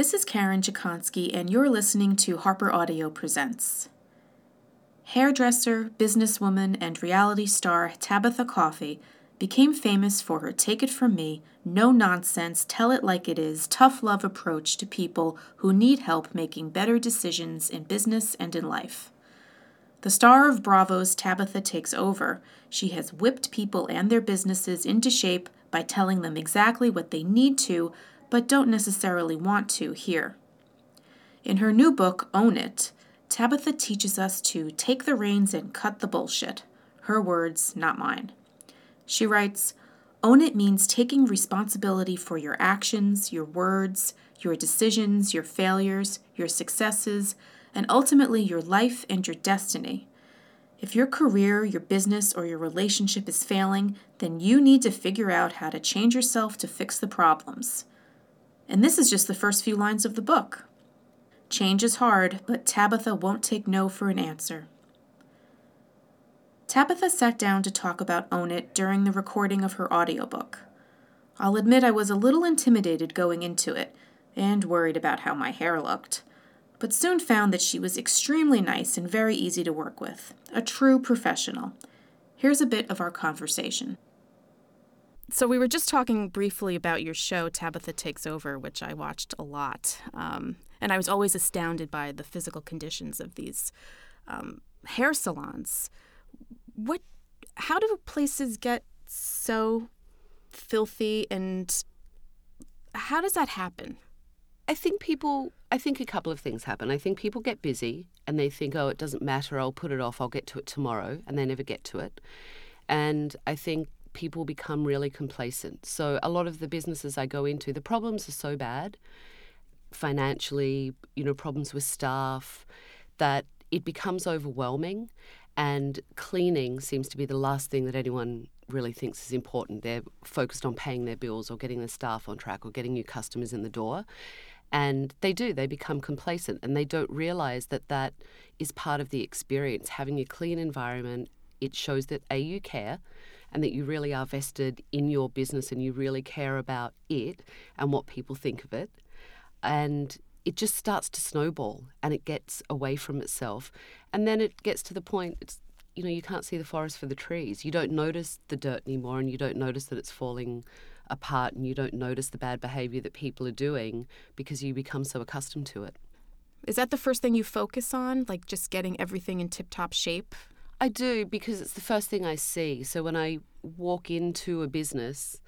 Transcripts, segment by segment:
This is Karen Dziekonski, and you're listening to Harper Audio Presents. Hairdresser, businesswoman, and reality star Tabatha Coffey became famous for her take it from me, no nonsense, tell it like it is, tough love approach to people who need help making better decisions in business and in life. The star of Bravo's Tabatha Takes Over, she has whipped people and their businesses into shape by telling them exactly what they need to, but don't necessarily want to, hear. In her new book, Own It, Tabatha teaches us to take the reins and cut the bullshit. Her words, not mine. She writes, Own it means taking responsibility for your actions, your words, your decisions, your failures, your successes, and ultimately your life and your destiny. If your career, your business, or your relationship is failing, then you need to figure out how to change yourself to fix the problems. And this is just the first few lines of the book. Change is hard, but Tabatha won't take no for an answer. Tabatha sat down to talk about Own It during the recording of her audiobook. I'll admit I was a little intimidated going into it, and worried about how my hair looked but soon found that she was extremely nice and very easy to work with, a true professional. Here's a bit of our conversation. So, we were just talking briefly about your show, Tabatha Takes Over, which I watched a lot. Um, and I was always astounded by the physical conditions of these um, hair salons. What, how do places get so filthy and how does that happen? I think people, I think a couple of things happen. I think people get busy and they think, oh, it doesn't matter, I'll put it off, I'll get to it tomorrow, and they never get to it. And I think people become really complacent. So a lot of the businesses I go into, the problems are so bad financially, you know, problems with staff, that it becomes overwhelming. And cleaning seems to be the last thing that anyone really thinks is important. They're focused on paying their bills or getting their staff on track or getting new customers in the door. And they do, they become complacent and they don't realize that that is part of the experience. Having a clean environment, it shows that A, you care and that you really are vested in your business and you really care about it and what people think of it. And it just starts to snowball and it gets away from itself. And then it gets to the point, it's, you know, you can't see the forest for the trees. You don't notice the dirt anymore and you don't notice that it's falling apart and you don't notice the bad behavior that people are doing because you become so accustomed to it. Is that the first thing you focus on, like just getting everything in tip top shape? I do because it's the first thing I see. So when I walk into a business,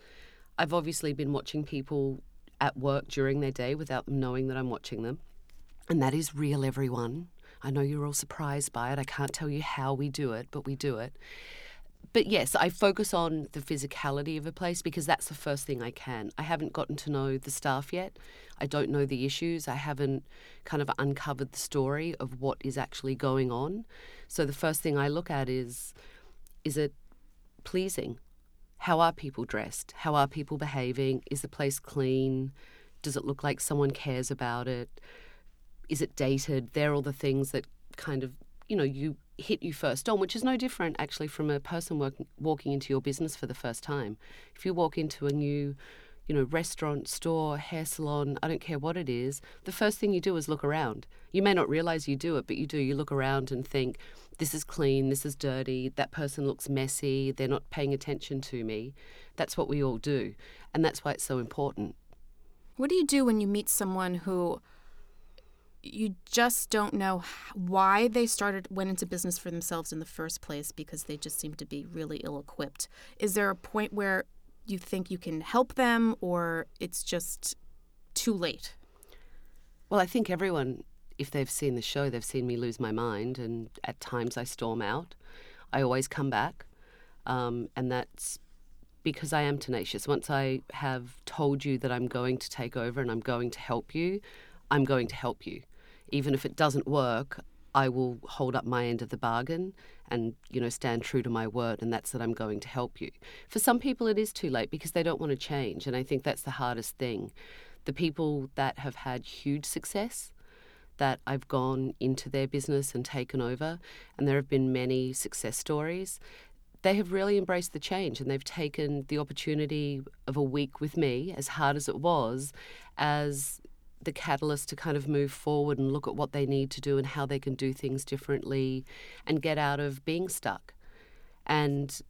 I've obviously been watching people at work during their day without them knowing that I'm watching them. And that is real, everyone. I know you're all surprised by it. I can't tell you how we do it, but we do it but yes, I focus on the physicality of a place because that's the first thing I can. I haven't gotten to know the staff yet. I don't know the issues. I haven't kind of uncovered the story of what is actually going on. So the first thing I look at is is it pleasing? How are people dressed? How are people behaving? Is the place clean? Does it look like someone cares about it? Is it dated? They're all the things that kind of, you know, you hit you first on, which is no different actually from a person work, walking into your business for the first time. If you walk into a new, you know, restaurant, store, hair salon, I don't care what it is, the first thing you do is look around. You may not realize you do it, but you do. You look around and think, this is clean, this is dirty, that person looks messy, they're not paying attention to me. That's what we all do. And that's why it's so important. What do you do when you meet someone who you just don't know why they started went into business for themselves in the first place because they just seem to be really ill equipped. Is there a point where you think you can help them or it's just too late? Well, I think everyone if they've seen the show, they've seen me lose my mind and at times I storm out. I always come back. Um, and that's because I am tenacious. Once I have told you that I'm going to take over and I'm going to help you, I'm going to help you even if it doesn't work, I will hold up my end of the bargain and you know stand true to my word and that's that I'm going to help you. For some people it is too late because they don't want to change and I think that's the hardest thing. The people that have had huge success that I've gone into their business and taken over and there have been many success stories they have really embraced the change and they've taken the opportunity of a week with me as hard as it was as the catalyst to kind of move forward and look at what they need to do and how they can do things differently and get out of being stuck. And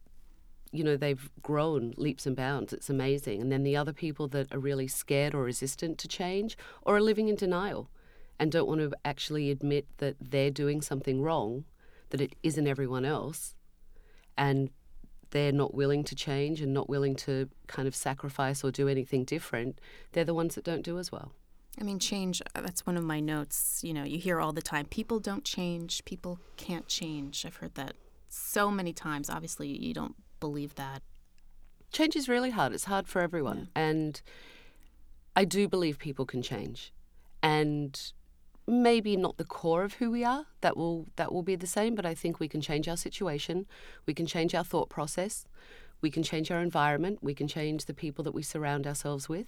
you know they've grown leaps and bounds. It's amazing. And then the other people that are really scared or resistant to change or are living in denial and don't want to actually admit that they're doing something wrong that it isn't everyone else and they're not willing to change and not willing to kind of sacrifice or do anything different they're the ones that don't do as well I mean, change, uh, that's one of my notes. You know, you hear all the time people don't change, people can't change. I've heard that so many times. Obviously, you don't believe that. Change is really hard. It's hard for everyone. Yeah. And I do believe people can change. And maybe not the core of who we are. That will that will be the same, but I think we can change our situation. We can change our thought process. We can change our environment. We can change the people that we surround ourselves with.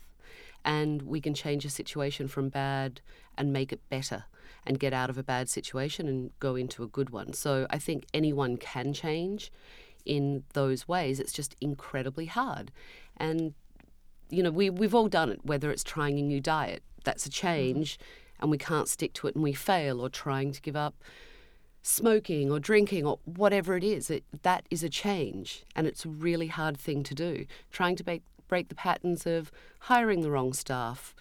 And we can change a situation from bad and make it better and get out of a bad situation and go into a good one. So I think anyone can change in those ways. It's just incredibly hard. And, you know, we, we've all done it, whether it's trying a new diet, that's a change, and we can't stick to it and we fail, or trying to give up smoking or drinking or whatever it is. It, that is a change, and it's a really hard thing to do. Trying to break, break the patterns of hiring the wrong staff,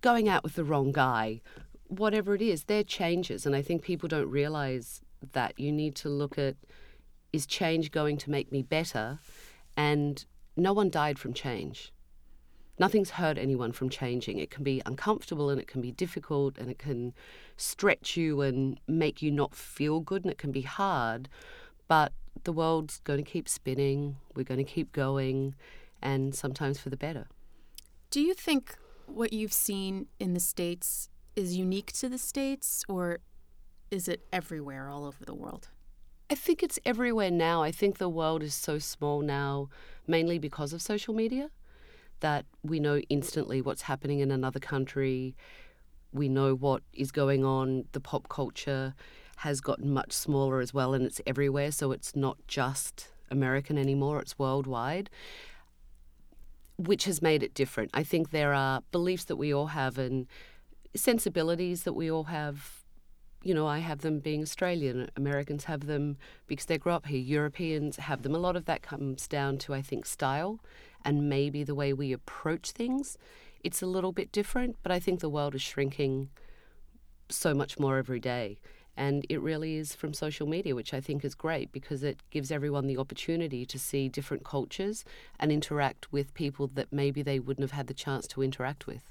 going out with the wrong guy, whatever it is, they're changes. And I think people don't realize that you need to look at is change going to make me better? And no one died from change. Nothing's hurt anyone from changing. It can be uncomfortable and it can be difficult and it can stretch you and make you not feel good and it can be hard. But the world's going to keep spinning. We're going to keep going and sometimes for the better. Do you think what you've seen in the States is unique to the States or is it everywhere all over the world? I think it's everywhere now. I think the world is so small now, mainly because of social media, that we know instantly what's happening in another country. We know what is going on. The pop culture has gotten much smaller as well, and it's everywhere. So it's not just American anymore, it's worldwide, which has made it different. I think there are beliefs that we all have and sensibilities that we all have you know, I have them being Australian. Americans have them because they grew up here. Europeans have them. A lot of that comes down to, I think, style and maybe the way we approach things. It's a little bit different, but I think the world is shrinking so much more every day. And it really is from social media, which I think is great because it gives everyone the opportunity to see different cultures and interact with people that maybe they wouldn't have had the chance to interact with.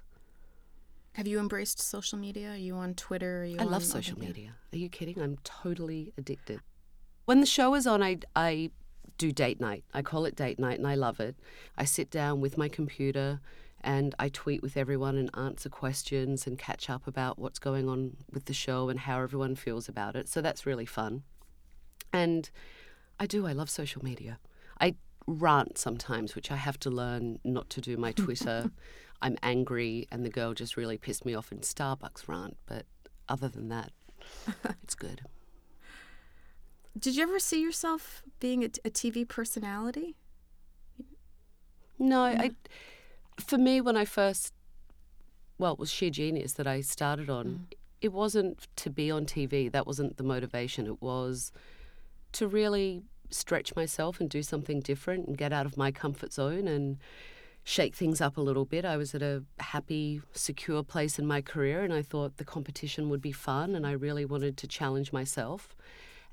Have you embraced social media? Are you on Twitter? Are you I love social media. Are you kidding? I'm totally addicted. When the show is on, I, I do date night. I call it date night and I love it. I sit down with my computer and I tweet with everyone and answer questions and catch up about what's going on with the show and how everyone feels about it. So that's really fun. And I do, I love social media. I rant sometimes, which I have to learn not to do my Twitter. I'm angry and the girl just really pissed me off in Starbucks rant. But other than that, it's good. Did you ever see yourself being a, a TV personality? No, I. For me, when I first, well, it was Shear Genius that I started on. Mm. It wasn't to be on TV. That wasn't the motivation. It was to really stretch myself and do something different and get out of my comfort zone and shake things up a little bit. I was at a happy, secure place in my career, and I thought the competition would be fun, and I really wanted to challenge myself.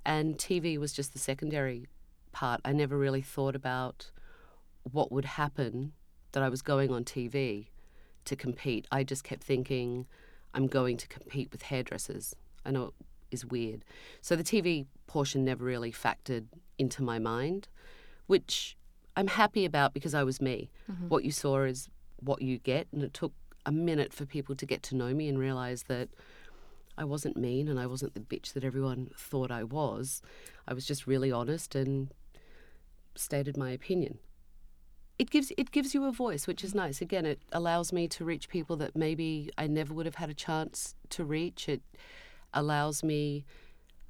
And TV was just the secondary part. I never really thought about what would happen that I was going on TV to compete. I just kept thinking, I'm going to compete with hairdressers. I know it is weird. So the TV portion never really factored into my mind, which I'm happy about because I was me. Mm-hmm. What you saw is what you get, and it took a minute for people to get to know me and realize that I wasn't mean and I wasn't the bitch that everyone thought I was. I was just really honest and stated my opinion. It gives it gives you a voice, which is nice. Again, it allows me to reach people that maybe I never would have had a chance to reach. It allows me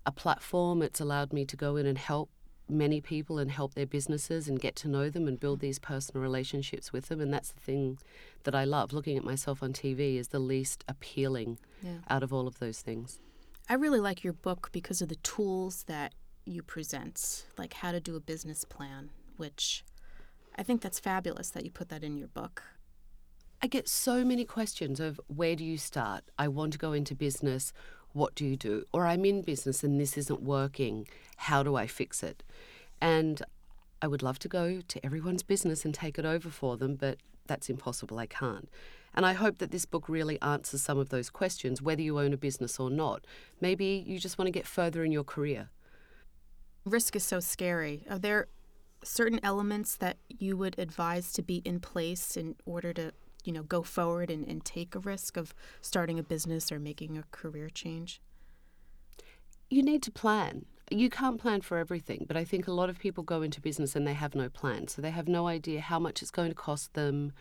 a platform. It's allowed me to go in and help many people and help their businesses and get to know them and build these personal relationships with them. And that's the thing that I love. Looking at myself on TV is the least appealing Yeah. out of all of those things. I really like your book because of the tools that you present, like how to do a business plan, which I think that's fabulous that you put that in your book. I get so many questions of where do you start? I want to go into business. What do you do? Or I'm in business and this isn't working. How do I fix it? And I would love to go to everyone's business and take it over for them, but that's impossible. I can't. And I hope that this book really answers some of those questions, whether you own a business or not. Maybe you just want to get further in your career. Risk is so scary. Are there certain elements that you would advise to be in place in order to, you know, go forward and, and take a risk of starting a business or making a career change? you need to plan. You can't plan for everything, but I think a lot of people go into business and they have no plan. So they have no idea how much it's going to cost them,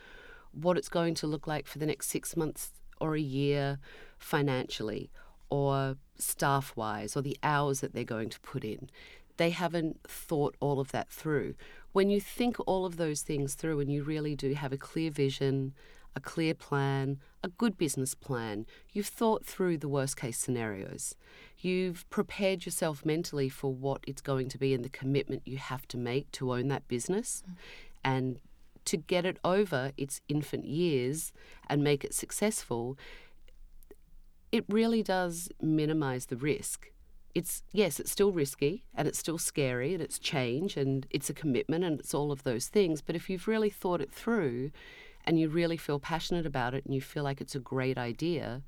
what it's going to look like for the next six months or a year financially, or staff wise, or the hours that they're going to put in. They haven't thought all of that through. When you think all of those things through and you really do have a clear vision, a clear plan, a good business plan, you've thought through the worst case scenarios. You've prepared yourself mentally for what it's going to be and the commitment you have to make to own that business mm. and to get it over its infant years and make it successful. It really does minimize the risk. It's yes, it's still risky and it's still scary and it's change and it's a commitment and it's all of those things. But if you've really thought it through and you really feel passionate about it and you feel like it's a great idea,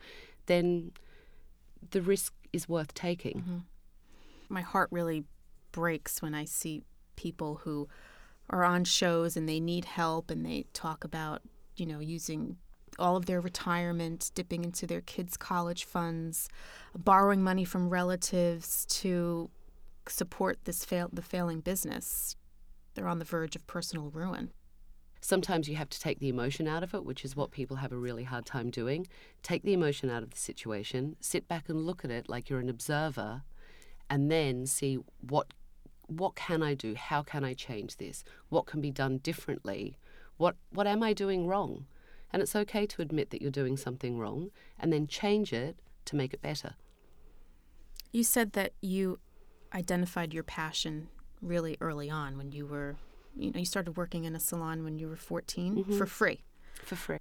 then the risk is worth taking. Mm-hmm. my heart really breaks when I see people who are on shows and they need help and they talk about, you know, using all of their retirement, dipping into their kids' college funds, borrowing money from relatives to support this fail the failing business. They're on the verge of personal ruin. Sometimes you have to take the emotion out of it, which is what people have a really hard time doing. Take the emotion out of the situation, sit back and look at it like you're an observer, and then see what what can I do? How can I change this? What can be done differently? What what am I doing wrong? And it's okay to admit that you're doing something wrong and then change it to make it better. You said that you identified your passion really early on when you were, you know, you started working in a salon when you were 14 mm-hmm. for free. For free.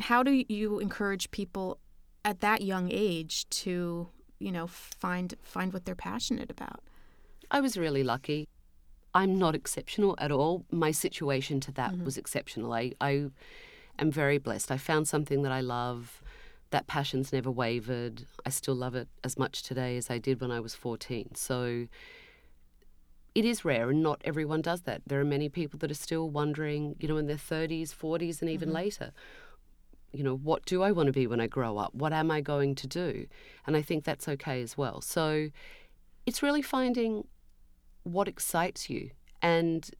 How do you encourage people at that young age to, you know, find find what they're passionate about? I was really lucky. I'm not exceptional at all. My situation to that mm-hmm. was exceptional. I, I am very blessed. I found something that I love. That passion's never wavered. I still love it as much today as I did when I was 14. So it is rare, and not everyone does that. There are many people that are still wondering, you know, in their 30s, 40s, and even mm-hmm. later, you know, what do I want to be when I grow up? What am I going to do? And I think that's okay as well. So it's really finding what excites you and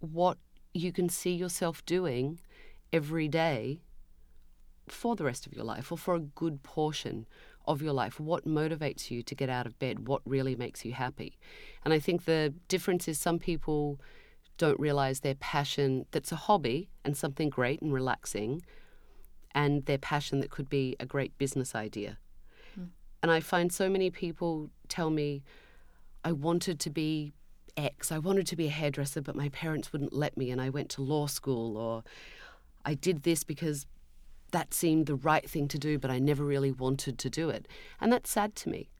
what you can see yourself doing every day for the rest of your life or for a good portion of your life. What motivates you to get out of bed? What really makes you happy? And I think the difference is some people don't realize their passion that's a hobby and something great and relaxing and their passion that could be a great business idea. Hmm. And I find so many people tell me, I wanted to be X. I wanted to be a hairdresser, but my parents wouldn't let me, and I went to law school, or I did this because that seemed the right thing to do, but I never really wanted to do it. And that's sad to me.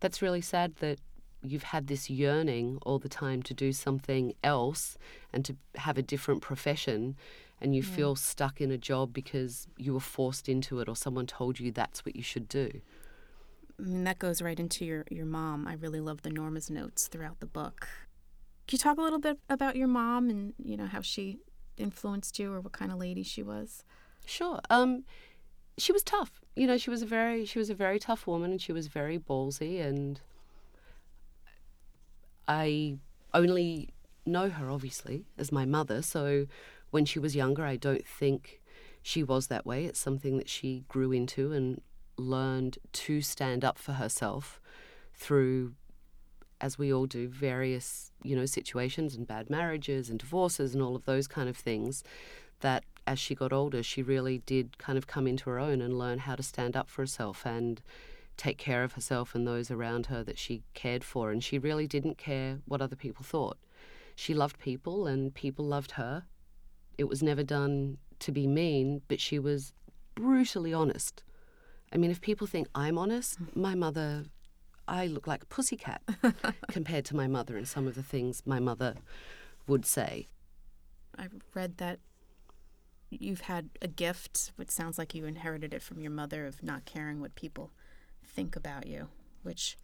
That's really sad that you've had this yearning all the time to do something else and to have a different profession, and you mm. feel stuck in a job because you were forced into it or someone told you that's what you should do. I mean, that goes right into your, your mom. I really love the Norma's notes throughout the book. Can you talk a little bit about your mom and, you know, how she influenced you or what kind of lady she was? Sure. Um, she was tough. You know, she was a very she was a very tough woman, and she was very ballsy. And I only know her obviously as my mother. So when she was younger, I don't think she was that way. It's something that she grew into and learned to stand up for herself through as we all do, various, you know, situations and bad marriages and divorces and all of those kind of things, that as she got older, she really did kind of come into her own and learn how to stand up for herself and take care of herself and those around her that she cared for. And she really didn't care what other people thought. She loved people and people loved her. It was never done to be mean, but she was brutally honest. I mean, if people think I'm honest, my mother, I look like a pussycat compared to my mother and some of the things my mother would say. I've read that you've had a gift, which sounds like you inherited it from your mother, of not caring what people think about you, which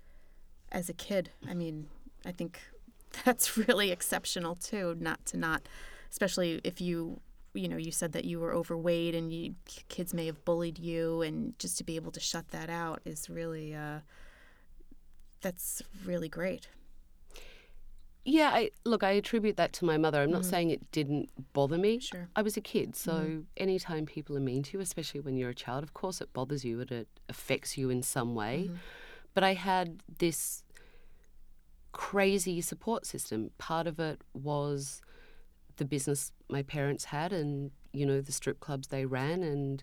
as a kid, I mean, I think that's really exceptional too, not to not, especially if you, you know, you said that you were overweight and you, kids may have bullied you, and just to be able to shut that out is really, uh, that's really great. Yeah, I, look, I attribute that to my mother. I'm not Mhm. saying it didn't bother me. Sure. I was a kid, so Mhm. anytime people are mean to you, especially when you're a child, of course it bothers you and it affects you in some way. Mhm. But I had this crazy support system. Part of it was the business my parents had and, you know, the strip clubs they ran and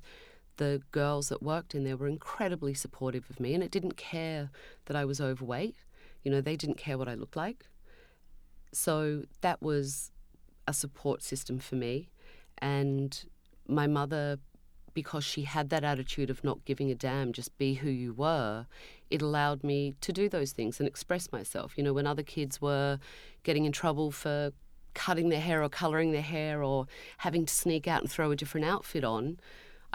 the girls that worked in there were incredibly supportive of me and it didn't care that I was overweight. You know, they didn't care what I looked like. So that was a support system for me. And my mother, because she had that attitude of not giving a damn, just be who you were, it allowed me to do those things and express myself. You know, when other kids were getting in trouble for cutting their hair or colouring their hair or having to sneak out and throw a different outfit on,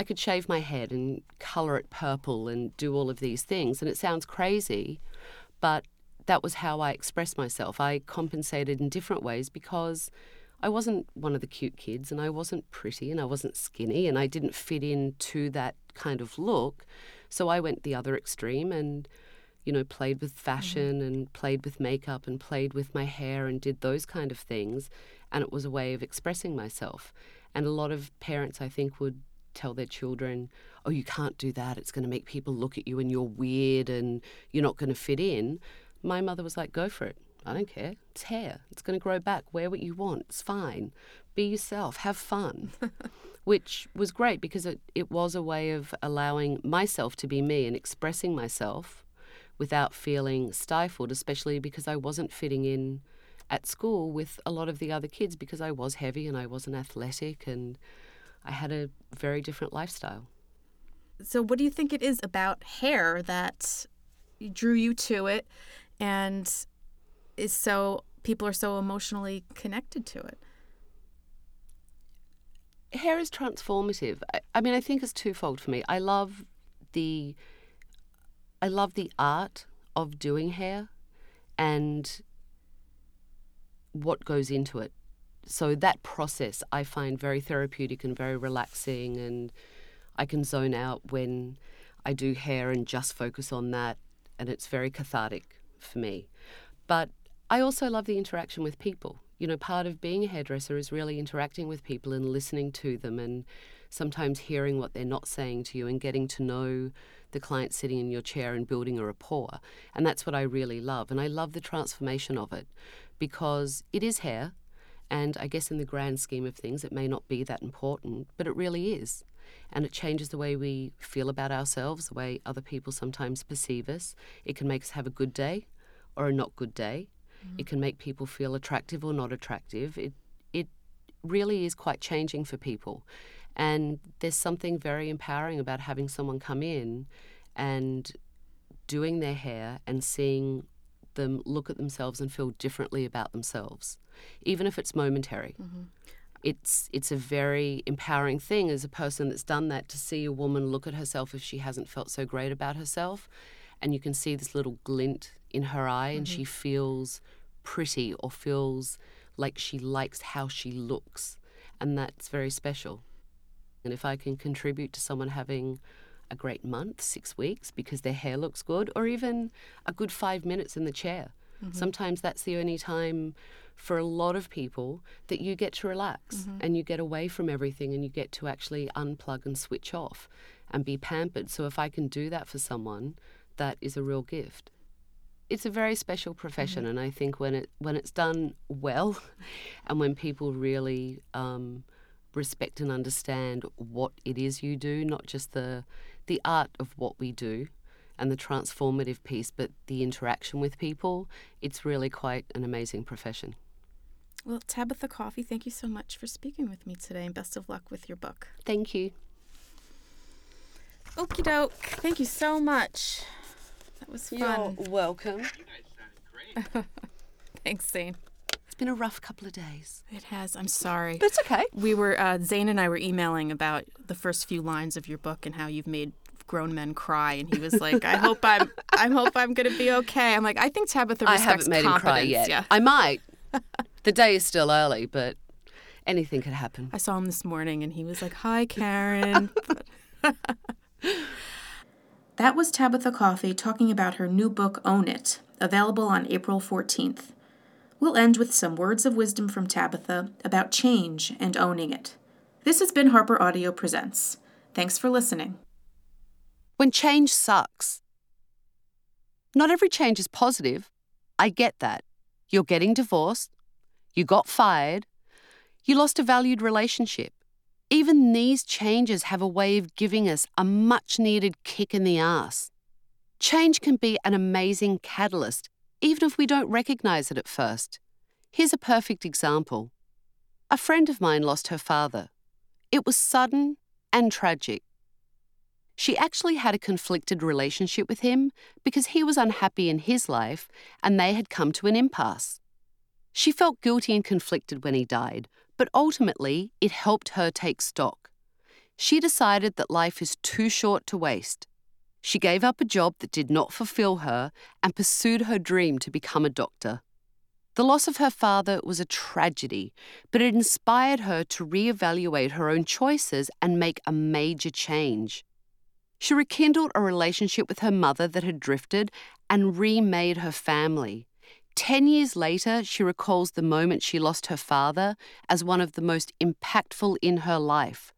I could shave my head and colour it purple and do all of these things. And it sounds crazy, but that was how I expressed myself. I compensated in different ways because I wasn't one of the cute kids and I wasn't pretty and I wasn't skinny and I didn't fit into that kind of look. So I went the other extreme and, you know, played with fashion mm. and played with makeup and played with my hair and did those kind of things. And it was a way of expressing myself. And a lot of parents, I think, would tell their children, oh, you can't do that. It's going to make people look at you and you're weird and you're not going to fit in. My mother was like, go for it. I don't care. It's hair. It's going to grow back. Wear what you want. It's fine. Be yourself. Have fun. Which was great because it, it was a way of allowing myself to be me and expressing myself without feeling stifled, especially because I wasn't fitting in at school with a lot of the other kids because I was heavy and I wasn't athletic and I had a very different lifestyle. So, what do you think it is about hair that drew you to it and is so people are so emotionally connected to it? hair is transformative. I, I mean, I think it's twofold for me. I love the I love the art of doing hair and what goes into it. So that process I find very therapeutic and very relaxing and I can zone out when I do hair and just focus on that and it's very cathartic for me. But I also love the interaction with people. You know, part of being a hairdresser is really interacting with people and listening to them and sometimes hearing what they're not saying to you and getting to know the client sitting in your chair and building a rapport. And that's what I really love. And I love the transformation of it because it is hair. And I guess in the grand scheme of things, it may not be that important, but it really is. And it changes the way we feel about ourselves, the way other people sometimes perceive us. It can make us have a good day or a not good day. Mm-hmm. It can make people feel attractive or not attractive. It it really is quite changing for people. And there's something very empowering about having someone come in and doing their hair and seeing them look at themselves and feel differently about themselves, even if it's momentary. Mm-hmm. It's it's a very empowering thing as a person that's done that to see a woman look at herself if she hasn't felt so great about herself, and you can see this little glint in her eye, and she mm-hmm. feels pretty or feels like she likes how she looks, and that's very special. And if I can contribute to someone having a great month, six weeks, because their hair looks good, or even a good five minutes in the chair. Mm-hmm. Sometimes that's the only time for a lot of people that you get to relax mm-hmm. and you get away from everything and you get to actually unplug and switch off and be pampered. So if I can do that for someone, that is a real gift. it's a very special profession, mm-hmm. and I think when it when it's done well, and when people really um, respect and understand what it is you do, not just the the art of what we do and the transformative piece, but the interaction with people, it's really quite an amazing profession. Well, Tabatha Coffey, thank you so much for speaking with me today, and best of luck with your book. Thank you. Okie doke. Thank you so much. That was fun. You're welcome. Thanks, Zane. It's been a rough couple of days. It has. I'm sorry. But it's okay. We were uh, Zane and I were emailing about the first few lines of your book and how you've made grown men cry, and he was like, "I hope I'm, I hope I'm going to be okay." I'm like, I think Tabatha I haven't made him cry yet. Yeah. I might. the day is still early, but anything could happen. I saw him this morning, and he was like, "Hi, Karen." that was Tabatha Coffey talking about her new book, Own It, available on April 14th. We'll end with some words of wisdom from Tabatha about change and owning it. This has been Harper Audio Presents. Thanks for listening. When change sucks. Not every change is positive. I get that. You're getting divorced. You got fired. You lost a valued relationship. Even these changes have a way of giving us a much needed kick in the ass. Change can be an amazing catalyst, even if we don't recognize it at first. Here's a perfect example. A friend of mine lost her father. It was sudden and tragic. She actually had a conflicted relationship with him because he was unhappy in his life and they had come to an impasse. She felt guilty and conflicted when he died, but ultimately it helped her take stock. She decided that life is too short to waste. She gave up a job that did not fulfill her and pursued her dream to become a doctor. The loss of her father was a tragedy, but it inspired her to reevaluate her own choices and make a major change. She rekindled a relationship with her mother that had drifted and remade her family. Ten years later, she recalls the moment she lost her father as one of the most impactful in her life,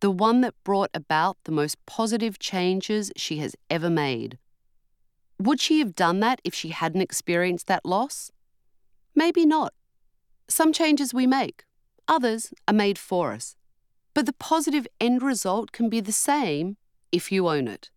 the one that brought about the most positive changes she has ever made. Would she have done that if she hadn't experienced that loss? Maybe not. Some changes we make, others are made for us. But the positive end result can be the same if you own it.